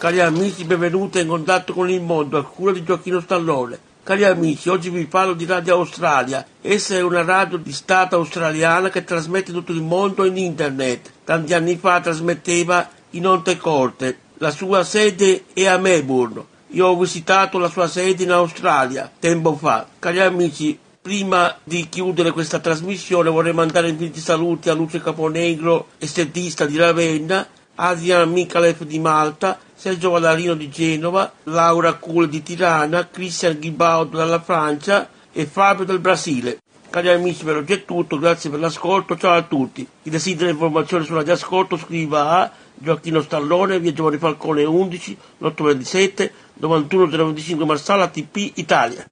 Cari amici, benvenuti in contatto con il mondo, a cura di Gioacchino Stallone. Cari amici, oggi vi parlo di Radio Australia. Essa è una radio di Stato australiana che trasmette tutto il mondo in internet. Tanti anni fa trasmetteva in onde corte. La sua sede è a Melbourne. Io ho visitato la sua sede in Australia tempo fa. Cari amici, prima di chiudere questa trasmissione vorrei mandare infiniti saluti a Luce Caponegro, estetista di Ravenna, Adrian Mikalev di Malta, Sergio Vallarino di Genova, Laura Cule di Tirana, Christian Ghibaudo dalla Francia e Fabio del Brasile. Cari amici, per oggi è tutto, grazie per l'ascolto, ciao a tutti. Chi desidera informazioni sulla di ascolto scriva a Gioacchino Stallone, via Giovanni Falcone 11, 827, 91 025 Marsala, TP Italia.